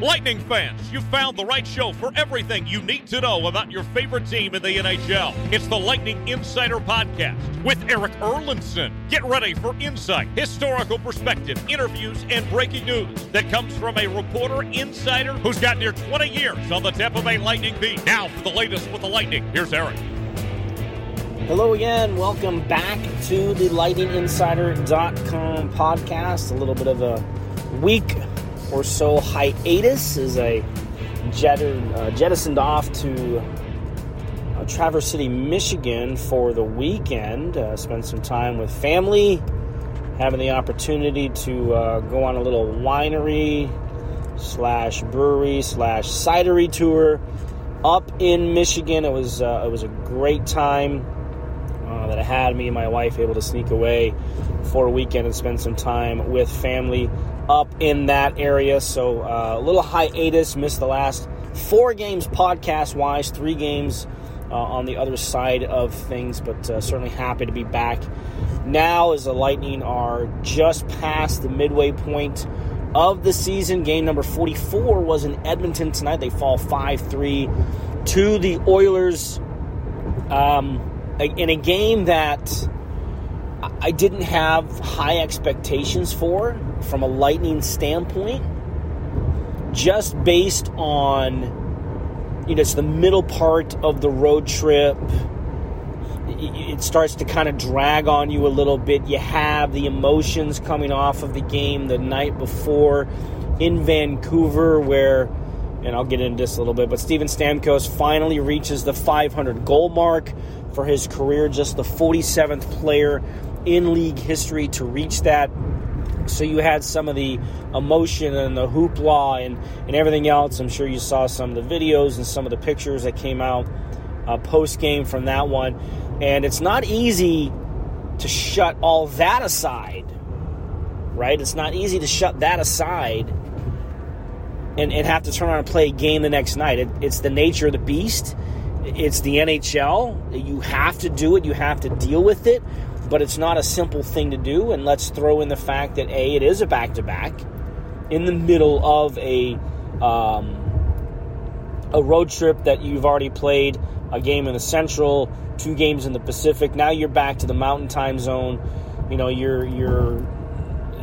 Lightning fans, you found the right show for everything you need to know about your favorite team in the NHL. It's the Lightning Insider Podcast with Eric Erlendsson. Get ready for insight, historical perspective, interviews, and breaking news that comes from a reporter insider who's got near 20 years on the tip of a Lightning beat. Now for the latest with the Lightning, here's Eric. Hello again. Welcome back to the LightningInsider.com podcast. A little bit of a week or so hiatus as I uh, jettisoned off to uh, Traverse City, Michigan for the weekend. Uh, spent some time with family, having the opportunity to uh, go on a little winery slash brewery slash cidery tour up in Michigan. It was uh, it was a great time uh, that I had me and my wife able to sneak away for a weekend and spend some time with family up in that area. So uh, a little hiatus, missed the last four games podcast wise, three games uh, on the other side of things, but uh, certainly happy to be back. Now, as the Lightning are just past the midway point of the season, game number 44 was in Edmonton tonight. They fall 5 3 to the Oilers um, in a game that I didn't have high expectations for from a Lightning standpoint, just based on, you know, it's the middle part of the road trip. It starts to kind of drag on you a little bit. You have the emotions coming off of the game the night before in Vancouver, where, and I'll get into this a little bit, but Steven Stamkos finally reaches the 500 goal mark for his career, just the 47th player in league history to reach that. So you had some of the emotion and the hoopla and, and everything else. I'm sure you saw some of the videos and some of the pictures that came out uh, post game from that one. And it's not easy to shut all that aside, right? It's not easy to shut that aside and, and have to turn around and play a game the next night. It, it's the nature of the beast. It's the NHL. You have to do it. You have to deal with it but it's not a simple thing to do. And let's throw in the fact that A, it is a back to back in the middle of a um, a road trip that you've already played a game in the Central, two games in the Pacific. Now you're back to the Mountain Time Zone. You know your your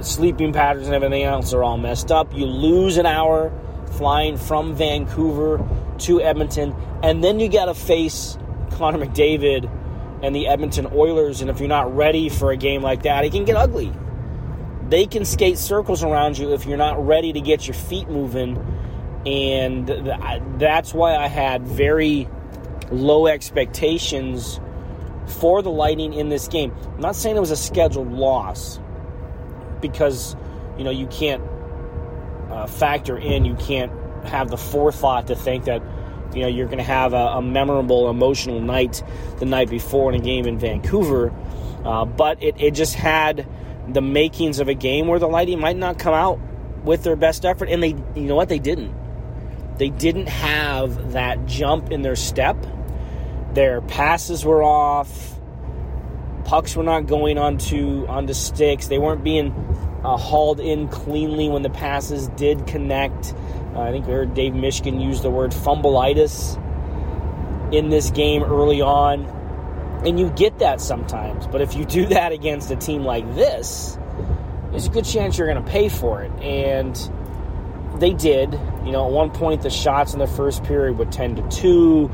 sleeping patterns and everything else are all messed up. You lose an hour flying from Vancouver to Edmonton, and then you got to face Connor McDavid and the Edmonton Oilers. And if you're not ready for a game like that, it can get ugly. They can skate circles around you if you're not ready to get your feet moving. And that's why I had very low expectations for the Lightning in this game. I'm not saying it was a scheduled loss because, you know, you can't uh, factor in, you can't have the forethought to think that you know, you're going to have a, a, memorable, emotional night the night before in a game in Vancouver. Uh, but it, it just had the makings of a game where the Lightning might not come out with their best effort. And they, you know what, they didn't. They didn't have that jump in their step. Their passes were off. Pucks were not going onto onto sticks. They weren't being uh, hauled in cleanly when the passes did connect. I think we heard Dave Mishkin use the word fumbleitis in this game early on. And you get that sometimes. But if you do that against a team like this, there's a good chance you're going to pay for it. And they did. You know, at one point, the shots in the first period were 10 to 2.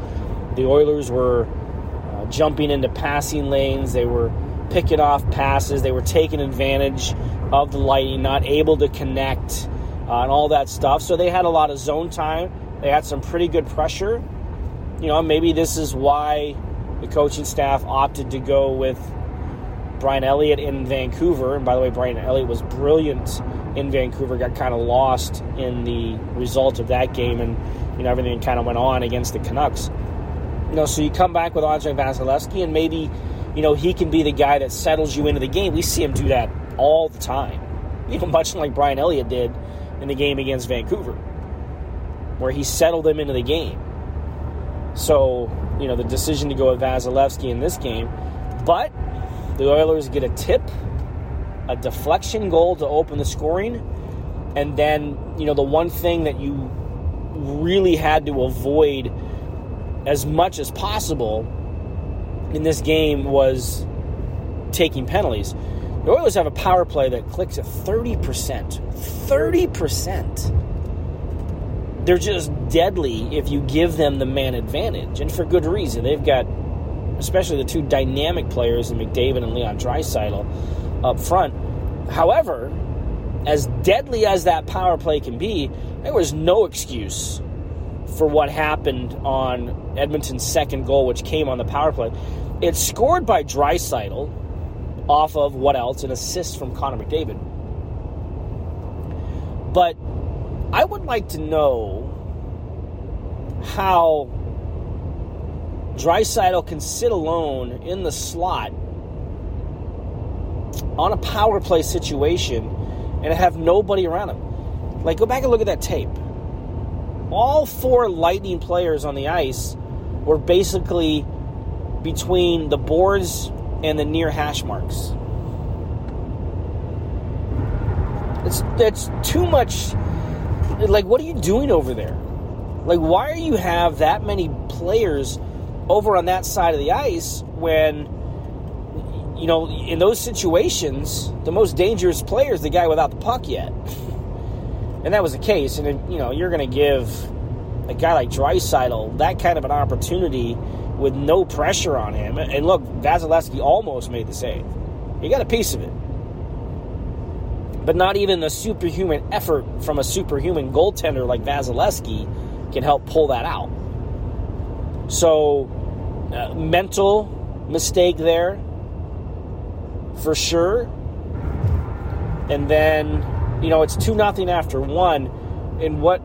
The Oilers were uh, jumping into passing lanes. They were picking off passes. They were taking advantage of the Lightning, not able to connect uh, and all that stuff. So they had a lot of zone time. They had some pretty good pressure. You know, maybe this is why the coaching staff opted to go with Brian Elliott in Vancouver. And by the way, Brian Elliott was brilliant in Vancouver, got kind of lost in the result of that game, and you know everything kind of went on against the Canucks. You know, so you come back with Andrei Vasilevskiy, and maybe you know he can be the guy that settles you into the game. We see him do that all the time. You know, much like Brian Elliott did in the game against Vancouver, where he settled them into the game. So, you know, the decision to go with Vasilevskiy in this game, but the Oilers get a tip, a deflection goal to open the scoring, and then, you know, the one thing that you really had to avoid as much as possible in this game was taking penalties. The Oilers have a power play that clicks at 30%. 30%. They're just deadly if you give them the man advantage, and for good reason. They've got, especially the two dynamic players in McDavid and Leon Draisaitl up front. However, as deadly as that power play can be, there was no excuse for what happened on Edmonton's second goal, which came on the power play. It's scored by Draisaitl off of what else? An assist from Connor McDavid. But I would like to know how Draisaitl can sit alone in the slot on a power play situation and have nobody around him. Like, go back and look at that tape. All four Lightning players on the ice were basically between the boards and the near hash marks. It's that's too much. Like, what are you doing over there? Like, why do you have that many players over on that side of the ice when, you know, in those situations, the most dangerous player is the guy without the puck yet? and that was the case. And, you know, you're going to give a guy like Draisaitl that kind of an opportunity with no pressure on him. And look, Vasilevskiy almost made the save. He got a piece of it. But not even the superhuman effort from a superhuman goaltender like Vasilevskiy can help pull that out. So, uh, mental mistake there for sure. And then, you know, it's 2 nothing after one. And what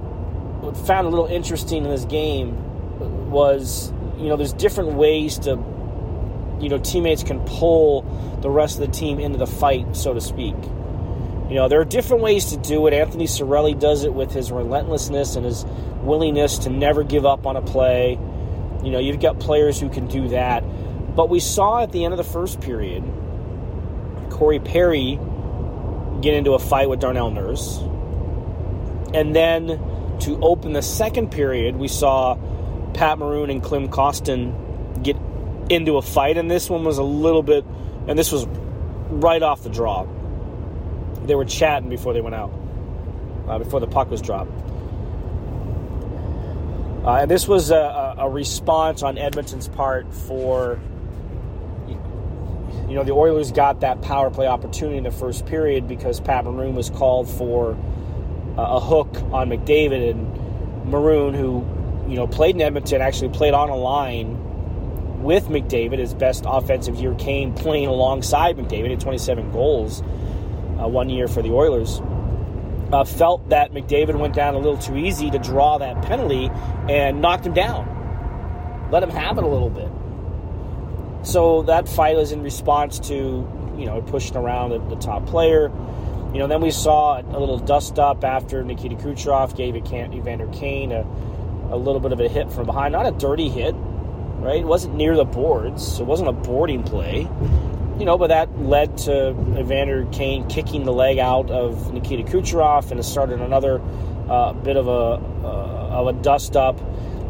found a little interesting in this game was you know, there's different ways to, you know, teammates can pull the rest of the team into the fight, so to speak. You know, there are different ways to do it. Anthony Cirelli does it with his relentlessness and his willingness to never give up on a play. You know, you've got players who can do that. But we saw at the end of the first period, Corey Perry get into a fight with Darnell Nurse. And then to open the second period, we saw Pat Maroon and Klim Kostin get into a fight, and this one was a little bit, and this was right off the draw. They were chatting before they went out, uh, before the puck was dropped. Uh, and this was a, a, response on Edmonton's part for, you know, the Oilers got that power play opportunity in the first period because Pat Maroon was called for uh, a hook on McDavid, and Maroon, who you know, played in Edmonton, actually played on a line with McDavid. His best offensive year came playing alongside McDavid at 27 goals uh, one year for the Oilers. Uh, felt that McDavid went down a little too easy to draw that penalty and knocked him down. Let him have it a little bit. So that fight was in response to, you know, pushing around the, the top player. You know, then we saw a little dust up after Nikita Kucherov gave Evander Kane a a little bit of a hit from behind. Not a dirty hit, right? It wasn't near the boards. It wasn't a boarding play. You know, but that led to Evander Kane kicking the leg out of Nikita Kucherov, and it started another uh, bit of a uh, of a dust up.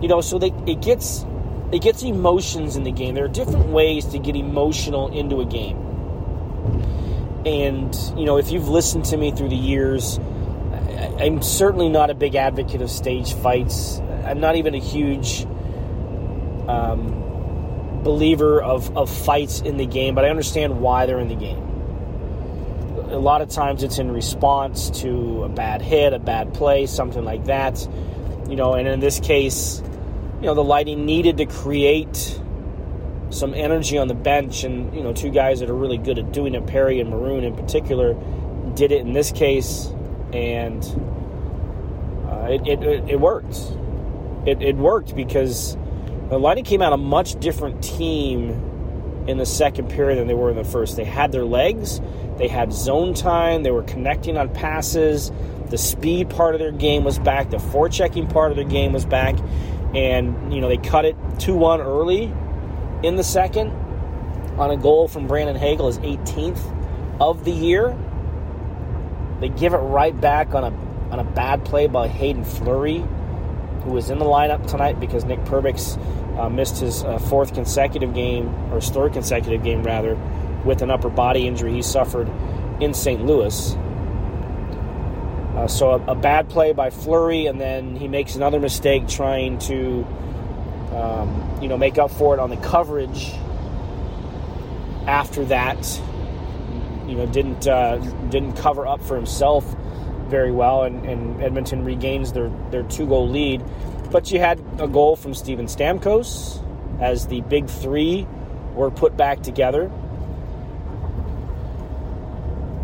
You know, so they, it gets it gets emotions in the game. There are different ways to get emotional into a game. And you know, if you've listened to me through the years, I'm certainly not a big advocate of stage fights. I'm not even a huge um, believer of, of fights in the game, but I understand why they're in the game. A lot of times it's in response to a bad hit, a bad play, something like that. You know, and in this case, you know, the Lightning needed to create some energy on the bench, and you know, two guys that are really good at doing it, Perry and Maroon in particular, did it in this case, and uh, it, it, it worked. It, it worked because the Lightning came out a much different team in the second period than they were in the first. They had their legs, they had zone time, they were connecting on passes. The speed part of their game was back, the forechecking part of their game was back, and you know they cut it 2-1 early in the second on a goal from Brandon Hagel, his 18th of the year. They give it right back on a on a bad play by Hayden Fleury, who was in the lineup tonight because Nick Perbix uh, missed his uh, fourth consecutive game, or his third consecutive game rather, with an upper body injury he suffered in St. Louis. Uh, so a, a, bad play by Fleury, and then he makes another mistake trying to um, you know, make up for it on the coverage. After that, you know, didn't uh, didn't cover up for himself very well, and, and Edmonton regains their their two goal lead. But you had a goal from Steven Stamkos as the big three were put back together.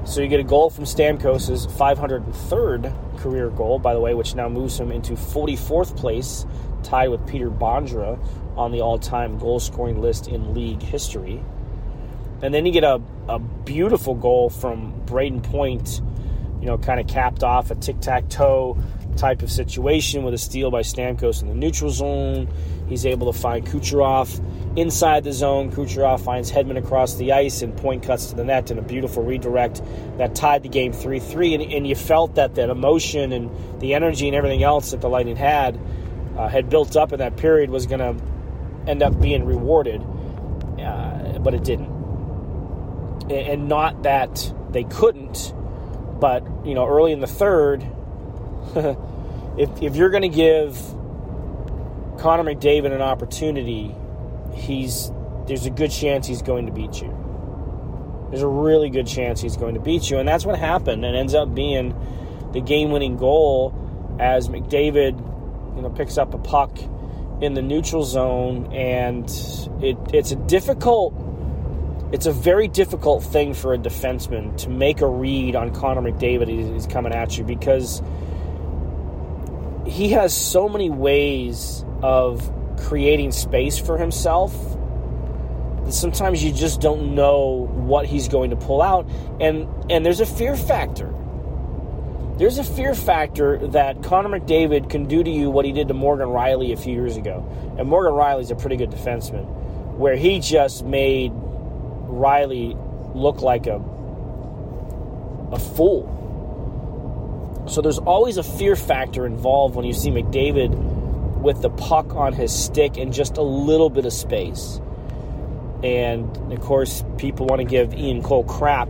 So you get a goal from Stamkos' 503rd career goal, by the way, which now moves him into 44th place tied with Peter Bondra on the all time goal scoring list in league history. And then you get a, a beautiful goal from Brayden Point, you know, kind of capped off a tic tac toe type of situation with a steal by Stamkos in the neutral zone. He's able to find Kucherov inside the zone. Kucherov finds Hedman across the ice, and Point cuts to the net in a beautiful redirect that tied the game 3 3. And, and you felt that that emotion and the energy and everything else that the Lightning had uh, had built up in that period was going to end up being rewarded, uh, but it didn't. And not that they couldn't, but you know, early in the third, if if you're going to give Connor McDavid an opportunity, he's there's a good chance he's going to beat you. There's a really good chance he's going to beat you, and that's what happened. And ends up being the game-winning goal as McDavid you know picks up a puck in the neutral zone, and it, it's a difficult. It's a very difficult thing for a defenseman to make a read on Connor McDavid. He's coming at you because he has so many ways of creating space for himself sometimes you just don't know what he's going to pull out and and there's a fear factor there's a fear factor that Connor McDavid can do to you what he did to Morgan Rielly a few years ago. And Morgan Rielly's a pretty good defenseman, where he just made Rielly look like a a fool. So there's always a fear factor involved when you see McDavid with the puck on his stick and just a little bit of space. And of course, people want to give Ian Cole crap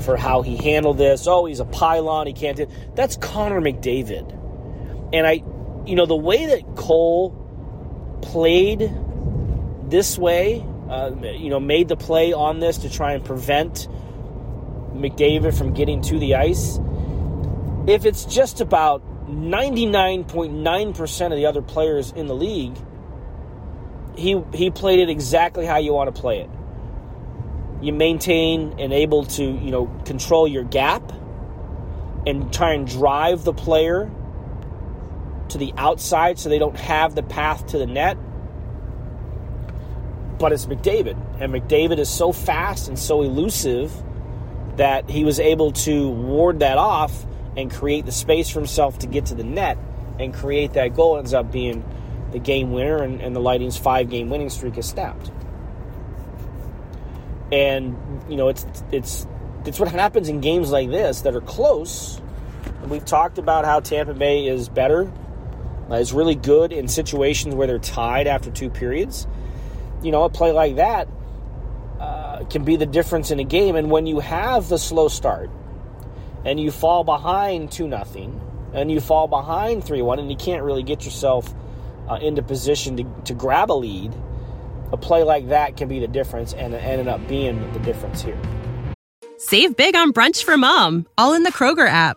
for how he handled this. Oh, he's a pylon. He can't do. That's Connor McDavid. And I, you know, the way that Cole played this way, uh, you know, made the play on this to try and prevent McDavid from getting to the ice. If it's just about 99.9% of the other players in the league, he he played it exactly how you want to play it you maintain and able to, you know, control your gap and try and drive the player to the outside so they don't have the path to the net. But it's McDavid. And McDavid is so fast and so elusive that he was able to ward that off and create the space for himself to get to the net and create that goal. ends up being the game winner, and, and the Lightning's five game winning streak is snapped and you know it's it's it's what happens in games like this that are close. And we've talked about how Tampa Bay is better, uh, is really good in situations where they're tied after two periods. You know, a play like that uh, can be the difference in a game. And when you have the slow start and you fall behind two nothing, and you fall behind three one, and you can't really get yourself uh, into position to, to grab a lead a play like that can be the difference, and it ended up being the difference here. Save big on brunch for mom, all in the Kroger app.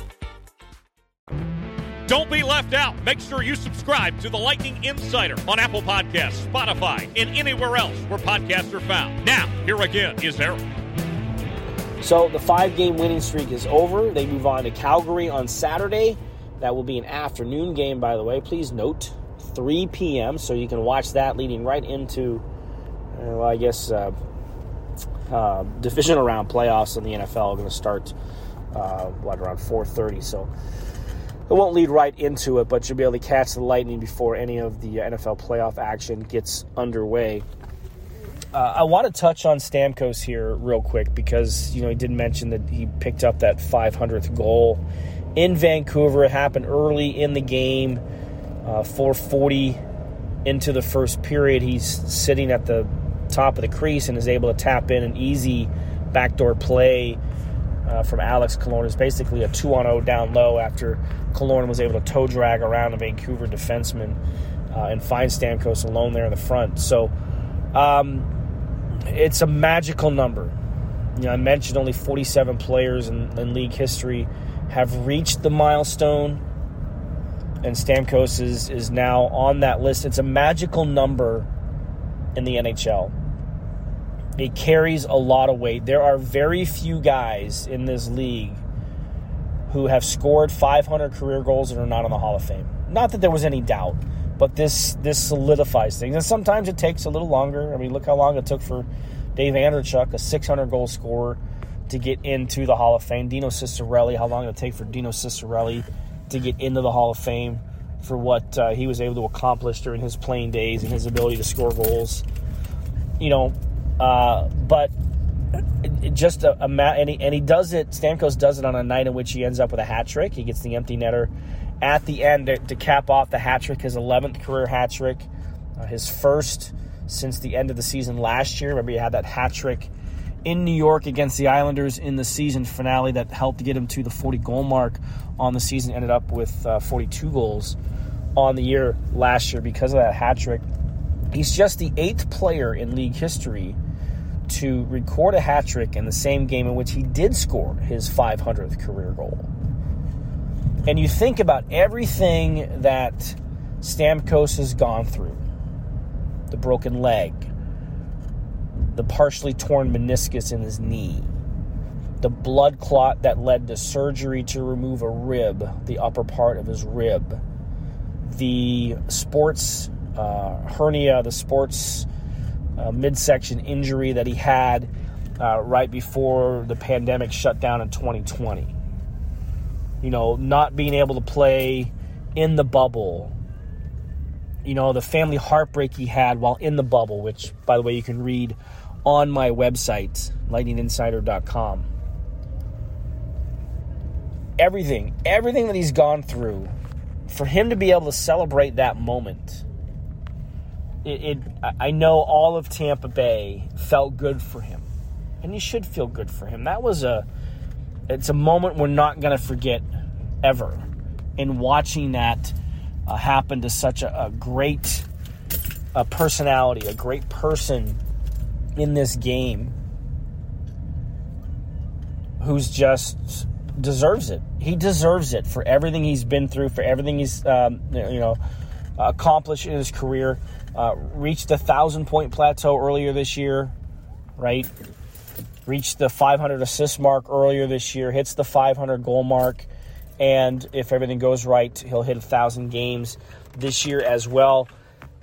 Don't be left out. Make sure you subscribe to the Lightning Insider on Apple Podcasts, Spotify, and anywhere else where podcasts are found. Now, here again is Eric. So the five game winning streak is over. They move on to Calgary on Saturday. That will be an afternoon game, by the way. Please note 3 p.m. So you can watch that leading right into, uh, well, I guess, uh, uh, divisional round playoffs in the NFL are going to start, uh, what, around 4.30. So it won't lead right into it, but you'll be able to catch the Lightning before any of the NFL playoff action gets underway. Uh, I want to touch on Stamkos here real quick because you know he did mention that he picked up that 500th goal in Vancouver. It happened early in the game, uh, 440 into the first period. He's sitting at the top of the crease and is able to tap in an easy backdoor play uh, from Alex Killorn. is basically a two on zero down low after Killorn was able to toe drag around a Vancouver defenseman uh, and find Stamkos alone there in the front. So um, it's a magical number. You know, I mentioned only 47 players in, in league history have reached the milestone, and Stamkos is, is now on that list. It's a magical number in the NHL. It carries a lot of weight. There are very few guys in this league who have scored 500 career goals and are not in the Hall of Fame. Not that there was any doubt, but this this solidifies things. And sometimes it takes a little longer. I mean, look how long it took for Dave Andreychuk, a 600 goal scorer, to get into the Hall of Fame. Dino Ciccarelli, how long it take for Dino Ciccarelli to get into the Hall of Fame for what uh, he was able to accomplish during his playing days and his ability to score goals. You know, uh, but just a, a and he, and he does it. Stamkos does it on a night in which he ends up with a hat trick. He gets the empty netter at the end to, to cap off the hat trick, his 11th career hat trick, uh, his first since the end of the season last year. Remember, he had that hat trick in New York against the Islanders in the season finale that helped get him to the 40 goal mark on the season. Ended up with uh, 42 goals on the year last year because of that hat trick. He's just the eighth player in league history to record a hat trick in the same game in which he did score his 500th career goal. And you think about everything that Stamkos has gone through. The broken leg, the partially torn meniscus in his knee, the blood clot that led to surgery to remove a rib, the upper part of his rib, the sports uh, hernia, the sports uh, midsection injury that he had uh, right before the pandemic shut down in 2020. You know, not being able to play in the bubble. You know, the family heartbreak he had while in the bubble, which, by the way, you can read on my website, lightninginsider.com. Everything, everything that he's gone through, for him to be able to celebrate that moment it, it, I know all of Tampa Bay felt good for him, and you should feel good for him. That was a it's a moment we're not going to forget ever. In watching that uh, happen to such a, a great a personality, a great person in this game, who's just deserves it. He deserves it for everything he's been through, for everything he's um, you know accomplished in his career. Uh, reached a thousand point plateau earlier this year, right? Reached the 500 assist mark earlier this year, hits the 500 goal mark, and if everything goes right, he'll hit a thousand games this year as well.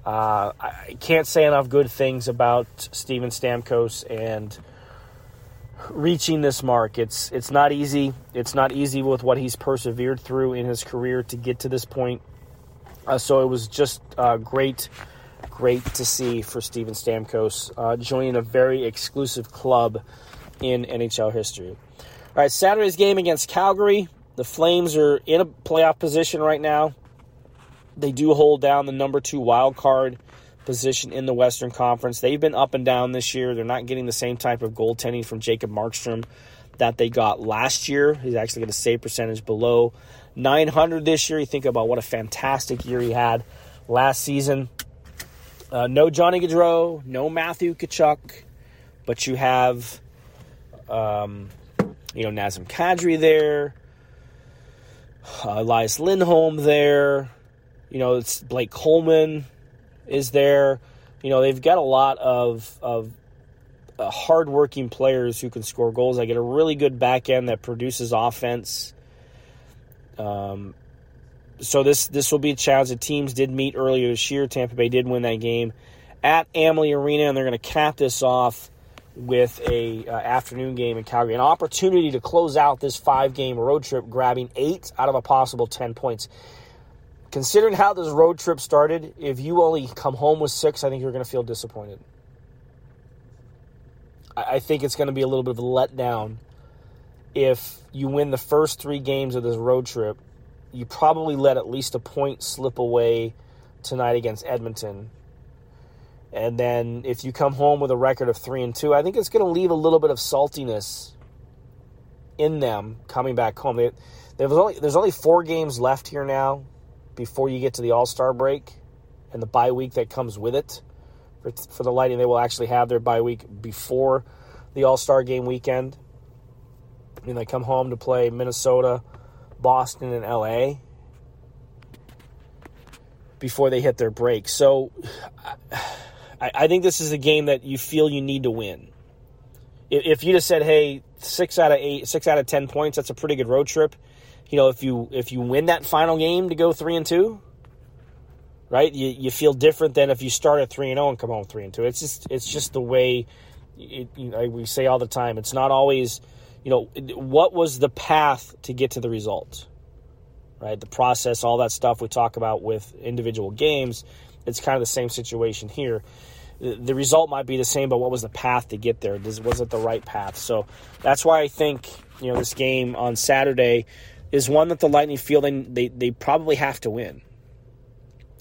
Uh, I can't say enough good things about Steven Stamkos and reaching this mark. It's it's not easy. It's not easy with what he's persevered through in his career to get to this point. Uh, so it was just uh, great great to see for Steven Stamkos uh, joining a very exclusive club in NHL history. All right, Saturday's game against Calgary. The Flames are in a playoff position right now. They do hold down the number two wild card position in the Western Conference. They've been up and down this year. They're not getting the same type of goaltending from Jacob Markstrom that they got last year. He's actually got a save percentage below 900 this year. You think about what a fantastic year he had last season. Uh, no Johnny Gaudreau, no Matthew Tkachuk, but you have, um, you know, Nazem Kadri there, uh, Elias Lindholm there. You know, it's Blake Coleman is there. You know, they've got a lot of of uh, hardworking players who can score goals. They get a really good back end that produces offense. Um, so this this will be a challenge. The teams did meet earlier this year. Tampa Bay did win that game at Amalie Arena, and they're going to cap this off with a uh, afternoon game in Calgary. An opportunity to close out this five game road trip, grabbing eight out of a possible ten points. Considering how this road trip started, if you only come home with six, I think you're going to feel disappointed. I, I think it's going to be a little bit of a letdown if you win the first three games of this road trip you probably let at least a point slip away tonight against Edmonton. And then if you come home with a record of 3 and 2, I think it's going to leave a little bit of saltiness in them coming back home. They, there's only there's only 4 games left here now before you get to the All-Star break and the bye week that comes with it. For, for the Lightning, they will actually have their bye week before the All-Star game weekend. I mean, they come home to play Minnesota, Boston and LA before they hit their break. So I, I, think this is a game that you feel you need to win. If, you just said, "Hey, six out of eight, six out of ten points," that's a pretty good road trip. You know, if you if you win that final game to go three and two, right? You, you feel different than if you start at three and zero oh and come home three and two. It's just it's just the way it, you know, we say all the time. It's not always you know, what was the path to get to the result? Right? The process, all that stuff we talk about with individual games, it's kind of the same situation here. The result might be the same, but what was the path to get there? Was it the right path? So that's why I think, you know, this game on Saturday is one that the Lightning feel they, they, they probably have to win.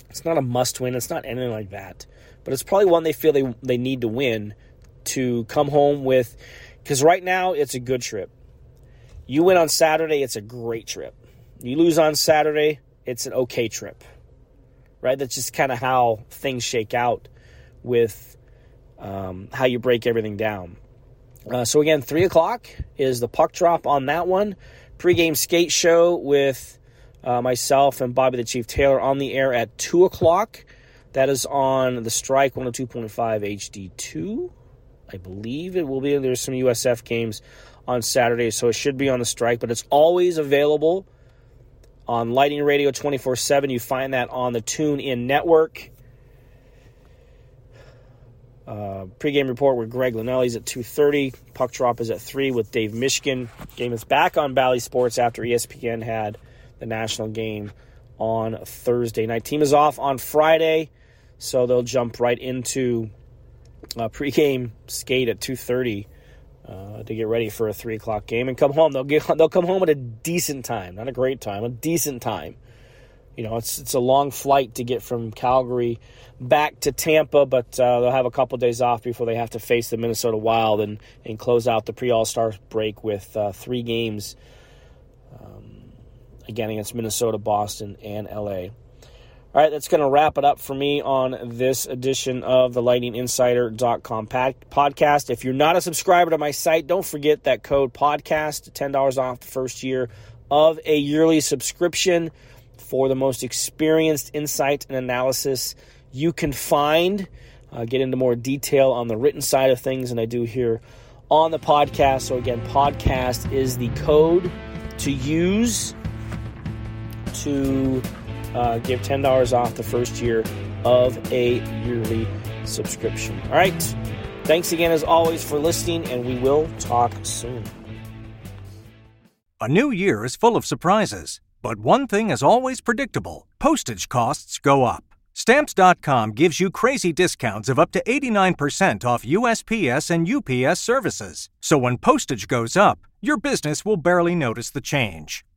It's not a must win, it's not anything like that. But it's probably one they feel they, they need to win to come home with because right now, it's a good trip. You win on Saturday, it's a great trip. You lose on Saturday, it's an okay trip. Right? That's just kind of how things shake out with um, how you break everything down. Uh, so, again, 3 o'clock is the puck drop on that one. Pre-game skate show with uh, myself and Bobby the Chief Taylor on the air at 2 o'clock. That is on the Strike 102.5 HD2. I believe it will be. There's some USF games on Saturday, so it should be on the strike, but it's always available on Lightning Radio 24 7. You find that on the Tune In Network. Uh, pregame report with Greg Linelli's at 2.30. Puck drop is at 3 with Dave Mishkin. Game is back on Bally Sports after ESPN had the national game on Thursday night. Team is off on Friday, so they'll jump right into uh, pregame skate at two thirty uh, to get ready for a three o'clock game and come home. They'll get they'll come home at a decent time, not a great time, a decent time. You know, it's it's a long flight to get from Calgary back to Tampa, but uh, they'll have a couple days off before they have to face the Minnesota Wild and and close out the pre All Star break with uh, three games. Um, again against Minnesota, Boston, and LA. All right, that's going to wrap it up for me on this edition of the lightninginsider.com podcast. If you're not a subscriber to my site, don't forget that code podcast, $10 off the first year of a yearly subscription for the most experienced insight and analysis you can find. Uh, get into more detail on the written side of things than I do here on the podcast. So, again, podcast is the code to use to uh, give $10 off the first year of a yearly subscription. All right. Thanks again, as always, for listening, and we will talk soon. A new year is full of surprises, but one thing is always predictable postage costs go up. Stamps.com gives you crazy discounts of up to 89% off USPS and UPS services. So when postage goes up, your business will barely notice the change.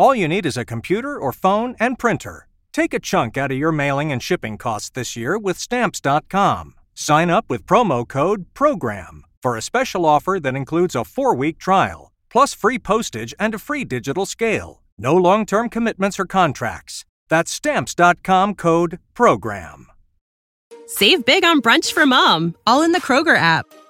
All you need is a computer or phone and printer. Take a chunk out of your mailing and shipping costs this year with Stamps.com. Sign up with promo code PROGRAM for a special offer that includes a four week trial, plus free postage and a free digital scale. No long term commitments or contracts. That's stamps.com code PROGRAM. Save big on brunch for mom, all in the Kroger app.